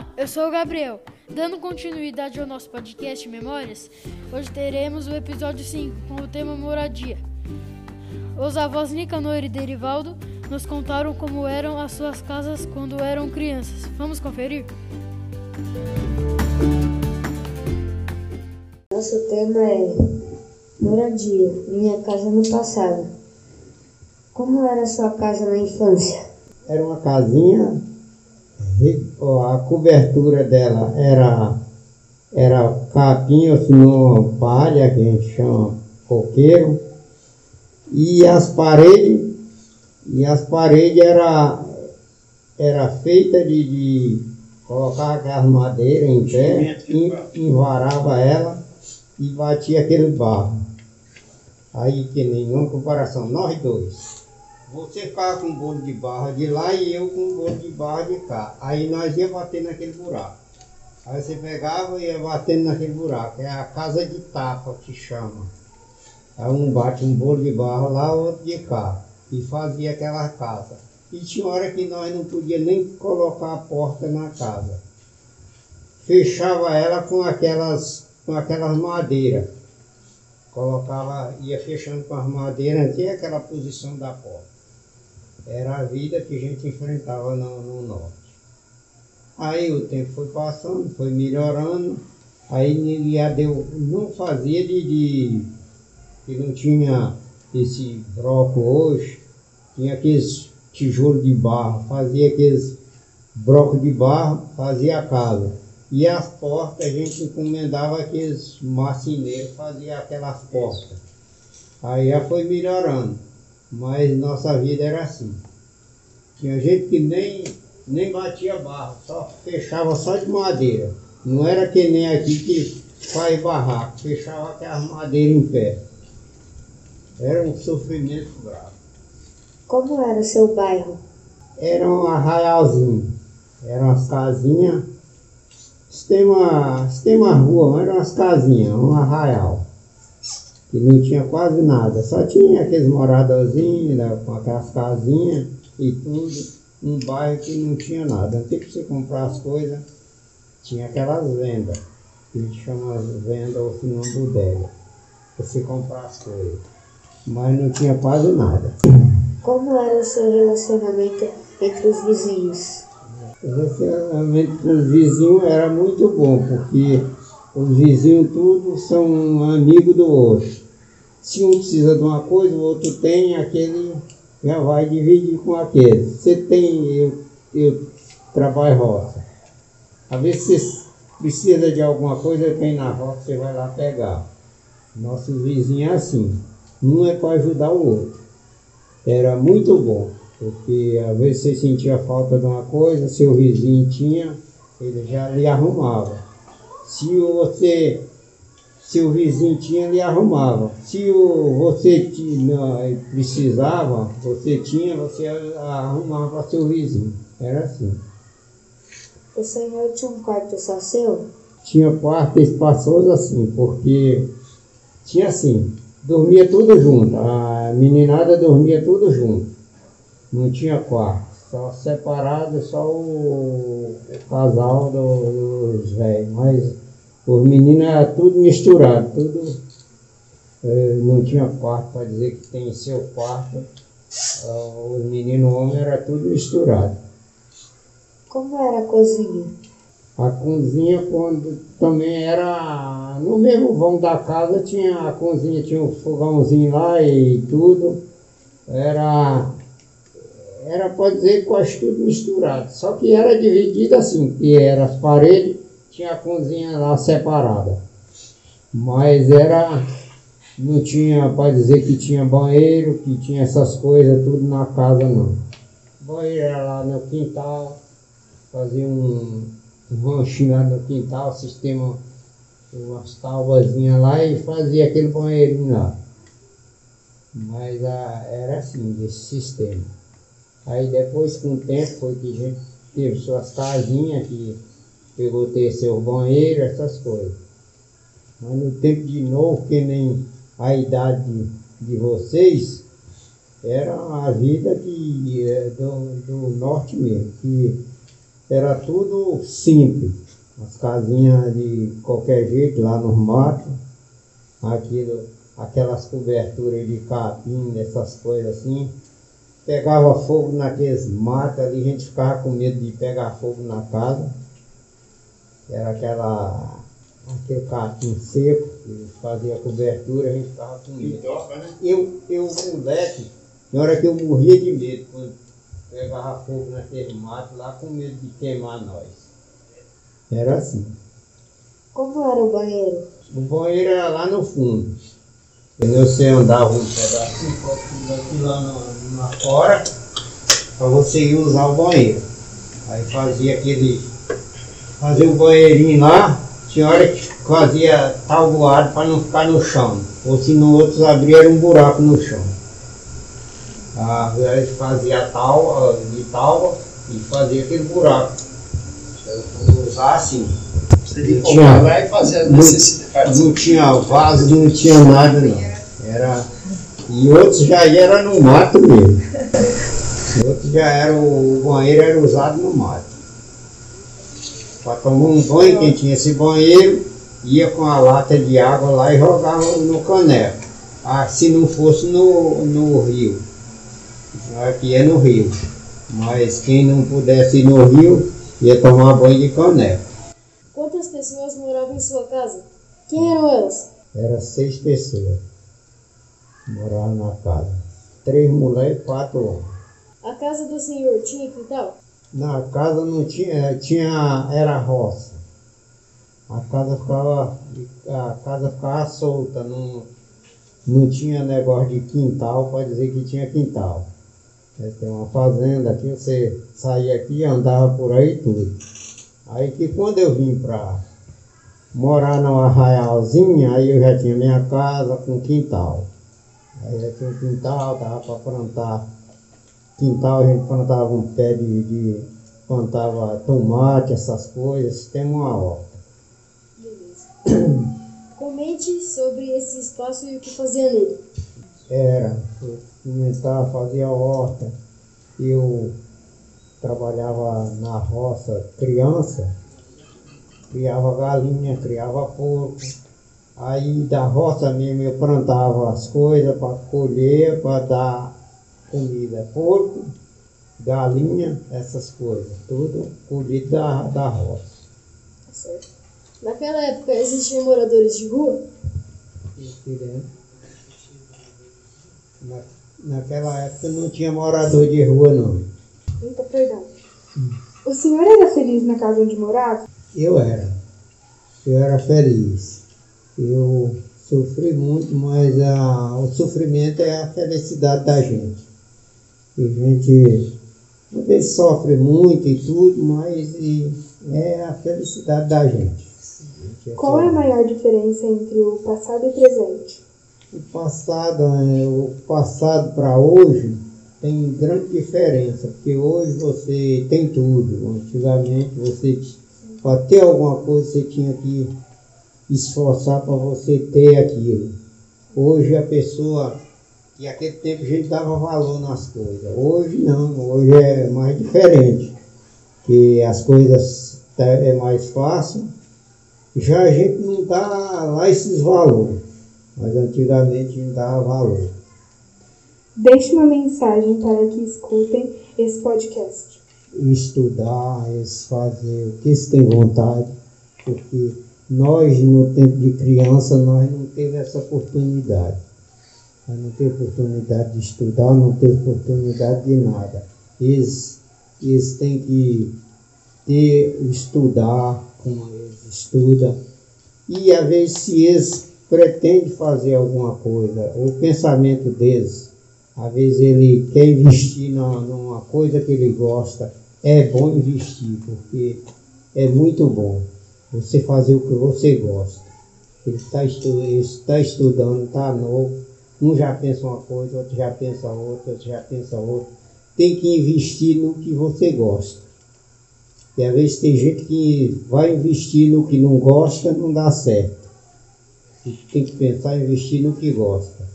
Olá, eu sou o Gabriel. Dando continuidade ao nosso podcast Memórias, hoje teremos o episódio 5 com o tema moradia. Os avós Nicanor e Derivaldo nos contaram como eram as suas casas quando eram crianças. Vamos conferir? Nosso tema é moradia, minha casa no passado. Como era sua casa na infância? Era uma casinha a cobertura dela era, era capim ou senão palha, que a gente chama coqueiro, e as paredes, e as paredes era, era feita de, de colocar aquelas madeiras em pé, envarava ela e batia aquele barro. Aí que nenhuma comparação, nós dois. Você ficava com um bolo de barra de lá e eu com um bolo de barra de cá. Aí nós ia bater naquele buraco. Aí você pegava e ia batendo naquele buraco. É a casa de tapa que chama. Aí um bate um bolo de barro lá, outro de cá. E fazia aquela casa. E tinha hora que nós não podíamos nem colocar a porta na casa. Fechava ela com aquelas, com aquelas madeiras. Colocava, ia fechando com as madeiras até aquela posição da porta. Era a vida que a gente enfrentava no, no norte. Aí o tempo foi passando, foi melhorando, aí já deu, não fazia de, de que não tinha esse broco hoje, tinha aqueles tijolos de barro, fazia aqueles brocos de barro, fazia a casa. E as portas a gente encomendava aqueles marceneiros, fazia aquelas portas. Aí já foi melhorando. Mas nossa vida era assim. Tinha gente que nem, nem batia barro, só fechava só de madeira. Não era que nem aqui que faz barraco, fechava aquelas madeiras em pé. Era um sofrimento bravo. Como era o seu bairro? Era um arraialzinho. Eram umas casinhas. Se tem uma, se tem uma rua, mas eram umas casinhas, um arraial que não tinha quase nada, só tinha aqueles moradorzinhos né, com aquelas casinhas e tudo, um bairro que não tinha nada. Antes que você comprar as coisas, tinha aquelas vendas, que a gente chama venda ou se não bodega, você comprar as coisas. Mas não tinha quase nada. Como era o seu relacionamento entre os vizinhos? O relacionamento com os vizinhos era muito bom, porque os vizinhos tudo são amigos do outro. Se um precisa de uma coisa, o outro tem, aquele já vai dividir com aquele. Você tem, eu, eu trabalho roça. Às vezes você precisa de alguma coisa, tenho na roça, você vai lá pegar. Nosso vizinho é assim. Um é para ajudar o outro. Era muito bom, porque às vezes você sentia falta de uma coisa, seu vizinho tinha, ele já lhe arrumava. Se você se o vizinho tinha, ele arrumava. Se o, você tinha, precisava, você tinha, você arrumava para seu vizinho. Era assim. O senhor tinha um quarto só seu? Tinha quarto espaçoso assim, porque tinha assim, dormia tudo junto. A meninada dormia tudo junto. Não tinha quarto. Só separado, só o, o casal dos velhos. Mas os meninos eram tudo misturado, tudo. Eh, não tinha quarto para dizer que tem seu quarto. Uh, os meninos homens era tudo misturado. Como era a cozinha? A cozinha quando também era no mesmo vão da casa tinha a cozinha, tinha um fogãozinho lá e tudo. Era era pode dizer quase tudo misturado. Só que era dividido assim, que era as paredes tinha a cozinha lá separada. Mas era. Não tinha para dizer que tinha banheiro, que tinha essas coisas tudo na casa não. Banheiro era lá no quintal, fazia um, um ranchinho lá no quintal, sistema, umas tábuazinhas lá e fazia aquele banheirinho lá. Mas a, era assim, desse sistema. Aí depois com o tempo foi que a gente teve suas casinhas que pegou seu banheiro, essas coisas. Mas no tempo de novo, que nem a idade de, de vocês, era a vida que, é, do, do norte mesmo, que era tudo simples. As casinhas de qualquer jeito lá nos matos, aquilo, aquelas coberturas de capim, essas coisas assim. Pegava fogo naqueles matos ali, a gente ficava com medo de pegar fogo na casa. Era aquela aquele capim seco, que fazia cobertura, a gente ficava com medo. Eu, eu, moleque, na hora que eu morria de medo, quando pegava fogo naquele mato lá, com medo de queimar nós. Era assim. Como era o banheiro? O banheiro era lá no fundo. Entendeu? Você andava um pedacinho, aqui lá na, na fora, para você ir usar o banheiro. Aí fazia aquele. Fazia o banheirinho lá, tinha hora que fazia talgoado para não ficar no chão. Ou se no outros abriam um buraco no chão. Ah, a gente fazia tal, de talva e fazia aquele buraco. Usar assim. Você Não tinha- comprar lá e fazer as não- necessidades. Não tinha vaso, não tinha nada não. Era, e outros já era no mato mesmo. Outros já era, o banheiro era usado no mato. Para tomar um banho, quem tinha esse banheiro, ia com a lata de água lá e jogava no caneco. Ah, se não fosse no, no rio. Aqui é no rio. Mas quem não pudesse ir no rio, ia tomar banho de caneco. Quantas pessoas moravam em sua casa? Quem eram elas? Era seis pessoas. Moravam na casa. Três mulheres e quatro homens. A casa do senhor tinha quintal? Na casa não tinha, tinha, era roça. A casa ficava, a casa ficava solta, não, não tinha negócio de quintal para dizer que tinha quintal. Aí Tem uma fazenda aqui, você saía aqui andava por aí tudo. Aí que quando eu vim para morar no arraialzinho, aí eu já tinha minha casa com quintal. Aí já tinha um quintal, dava para plantar quintal a gente plantava um pé de, de plantava tomate, essas coisas, tem uma horta. Beleza. Comente sobre esse espaço e o que fazia nele. Era, eu pimentava, fazia horta, eu trabalhava na roça criança, criava galinha, criava porco. Aí da roça mesmo eu plantava as coisas para colher, para dar comida, porco, galinha, essas coisas, tudo colhido da, da roça. Tá certo. Naquela época existiam moradores de rua? Na, naquela época não tinha morador de rua não. Eita, perdão. O senhor era feliz na casa onde morava? Eu era. Eu era feliz. Eu sofri muito, mas a, o sofrimento é a felicidade da gente. E a gente às vezes sofre muito e tudo, mas e é a felicidade da gente. Gente Qual é a maior diferença entre o passado e o presente? O passado, é, o passado para hoje tem grande diferença, porque hoje você tem tudo. Antigamente você para ter alguma coisa você tinha que esforçar para você ter aquilo. Hoje a pessoa, e aquele tempo a gente dava valor nas coisas. Hoje não, hoje é mais diferente. Que as coisas tá- é mais fácil. Já a gente não dá lá esses valores. Mas antigamente a gente dava valor. Deixe uma mensagem para que escutem esse podcast. estudar, fazer o que eles têm vontade, porque nós, no tempo de criança, nós não teve essa oportunidade. Nós não teve oportunidade de estudar, não teve oportunidade de nada. Eles, eles têm que ter, estudar como eles estudam. E às vezes se eles pretendem fazer alguma coisa, o pensamento deles, às vezes ele quer investir na- numa coisa que ele gosta, é bom investir, porque é muito bom você fazer o que você gosta. Ele está estu está estudando, está novo, um já pensa uma coisa, outro já pensa outra, outro já pensa outra. Tem que investir no que você gosta. E às vezes tem gente que vai investir no que não gosta, não dá certo. Tem que pensar em investir no que gosta.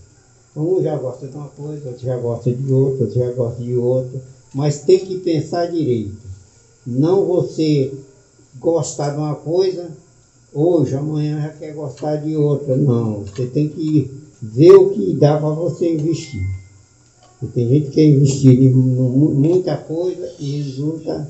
Um já gosta de uma coisa, outro já gosta de outra, outro já gosta de outra. Mas tem que pensar direito. Não você gostar de uma coisa, hoje, amanhã já quer gostar de outra. Não, você tem que ver o que dá para você investir. E tem gente que investir em muita coisa e resulta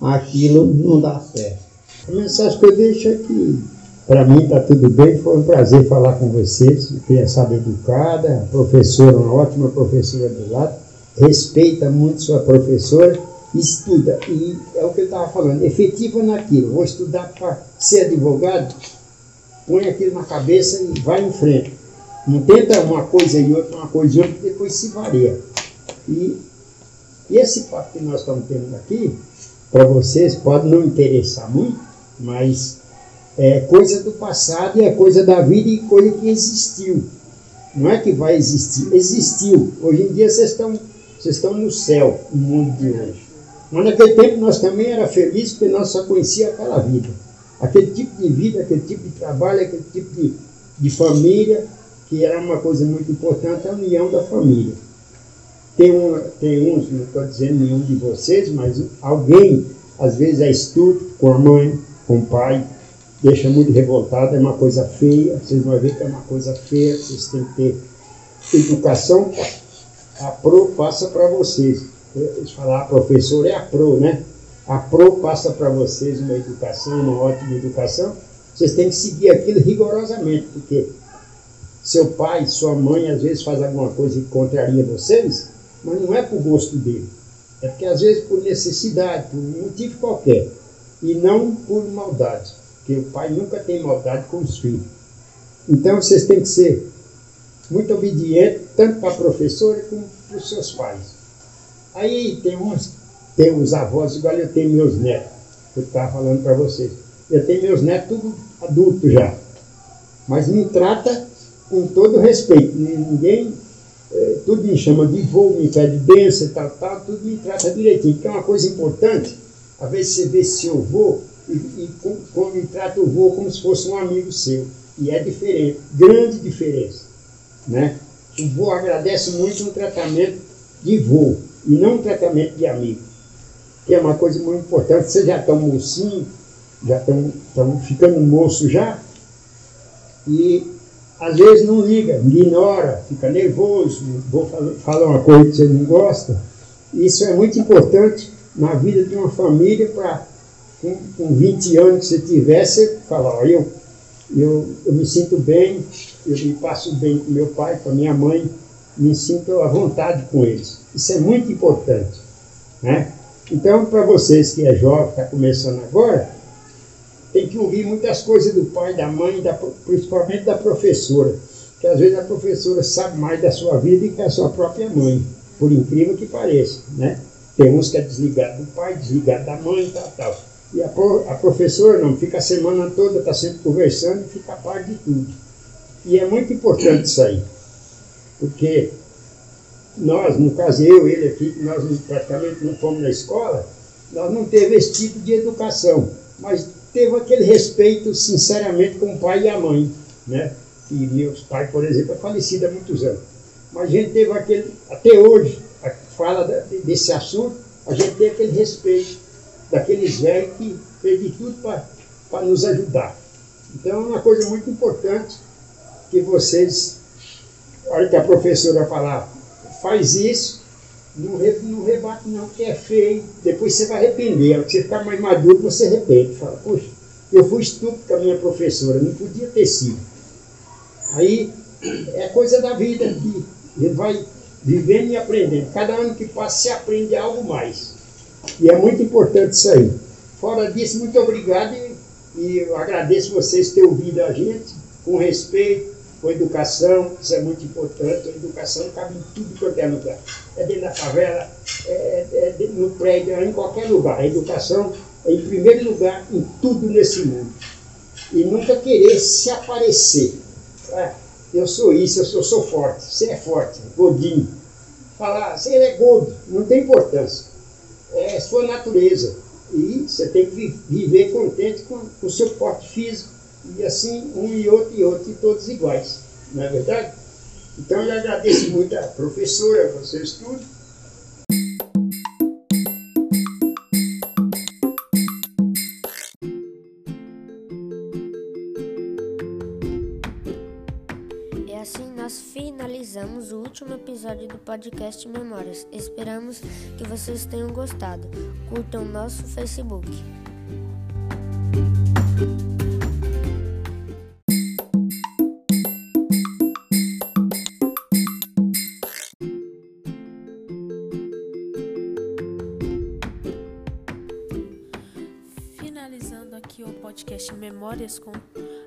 aquilo não dá certo. A mensagem que eu deixo é que para mim está tudo bem, foi um prazer falar com vocês, criançada educada, professora, uma ótima professora do lado, respeita muito sua professora, estuda, e é o que eu estava falando, efetiva naquilo, vou estudar para ser advogado, põe aquilo na cabeça e vai em frente. Não tenta uma coisa e outra, uma coisa e outra, depois se varia. E, e esse papo que nós estamos tendo aqui, para vocês, pode não interessar muito, mas é coisa do passado e é coisa da vida e coisa que existiu. Não é que vai existir, existiu. Hoje em dia vocês estão, vocês estão no céu, no mundo de hoje. Mas naquele tempo nós também era felizes porque nós só conhecia aquela vida. Aquele tipo de vida, aquele tipo de trabalho, aquele tipo de, de família, que era uma coisa muito importante, a união da família. Tem, um, tem uns, não estou dizendo nenhum de vocês, mas alguém, às vezes, é estúpido com a mãe, com o pai, deixa muito revoltado, é uma coisa feia, vocês vão ver que é uma coisa feia, vocês têm que ter educação, a PRO passa para vocês. Eles falam, a professora é a PRO, né? A PRO passa para vocês uma educação, uma ótima educação, vocês têm que seguir aquilo rigorosamente, porque seu pai, sua mãe, às vezes faz alguma coisa que contraria vocês, mas não é por gosto dele. É porque às vezes por necessidade, por um motivo qualquer, e não por maldade porque o pai nunca tem maldade com os filhos. Então vocês têm que ser muito obedientes, tanto para a professora como para os seus pais. Aí tem uns, tem os avós, igual eu tenho meus netos, que eu estava falando para vocês. Eu tenho meus netos tudo adultos já. Mas me trata com todo respeito. Ninguém, é, tudo me chama de vô, me pede bênção tal, tal, tudo me trata direitinho. Que é uma coisa importante. Às vezes você vê seu vô, e, e, com, e trata o vô como se fosse um amigo seu. E é diferente, grande diferença. Né? O vô agradece muito um tratamento de vô e não um tratamento de amigo. Que é uma coisa muito importante. Vocês já estão mocinho, já estão ficando moço já, e às vezes não liga, ignora, fica nervoso, vou falar uma coisa que você não gosta. Isso é muito importante na vida de uma família para com, com 20 anos que você tivesse, você fala, ó, eu, eu, eu me sinto bem, eu me passo bem com meu pai, com a minha mãe, me sinto à vontade com eles. Isso é muito importante. Né? Então, para vocês que é jovem, está começando agora, tem que ouvir muitas coisas do pai, da mãe, da, principalmente da professora. Que às vezes a professora sabe mais da sua vida que a sua própria mãe, por incrível que pareça. Né? Tem uns que é desligado do pai, desligado da mãe tal, tal. E a, a professora não, fica a semana toda, está sempre conversando e fica a par de tudo. E é muito importante isso aí. Porque nós, no caso eu, ele aqui, nós praticamente não fomos na escola, nós não teve esse tipo de educação, mas teve aquele respeito, sinceramente, com o pai e a mãe, né? E meus pais, por exemplo, é falecido há muitos anos. Mas a gente teve aquele, até hoje, a fala desse assunto, a gente tem aquele respeito daqueles velhos que fez de tudo para nos ajudar. Então é uma coisa muito importante que vocês, a hora que a professora falar, faz isso, não, re, não rebate não, que é feio, depois você vai arrepender. Que você ficar mais maduro, você arrepende. Fala, poxa, eu fui estúpido com a minha professora, não podia ter sido. Aí é coisa da vida que gente vai vivendo e aprendendo. Cada ano que passa, se aprende algo mais. E é muito importante isso aí. Fora disso, muito obrigado e, e agradeço vocês ter ouvido a gente com respeito, com educação, isso é muito importante. A educação cabe em tudo quanto é lugar. É dentro da favela, é, é, é no prédio, é em qualquer lugar. A educação é em primeiro lugar em tudo nesse mundo. E nunca querer se aparecer. É, eu sou isso, eu sou, eu sou forte. Você é forte, gordinho. Falar, você é gordo, não tem importância é sua natureza. E você tem que viver contente com o seu porte físico e assim um e outro e outro, e todos iguais, não é verdade? Então eu agradeço muito à professora, a vocês tudo. E é assim nós finalizamos o último episódio do podcast Memórias. Esperamos que vocês tenham gostado. Curtam nosso Facebook. Podcast Memórias com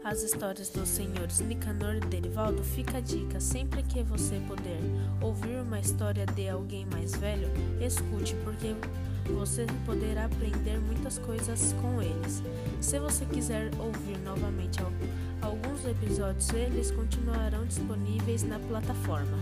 as histórias dos senhores Nicanor e Derivaldo, fica a dica: sempre que você puder ouvir uma história de alguém mais velho, escute, porque você poderá aprender muitas coisas com eles. Se você quiser ouvir novamente alguns episódios, eles continuarão disponíveis na plataforma.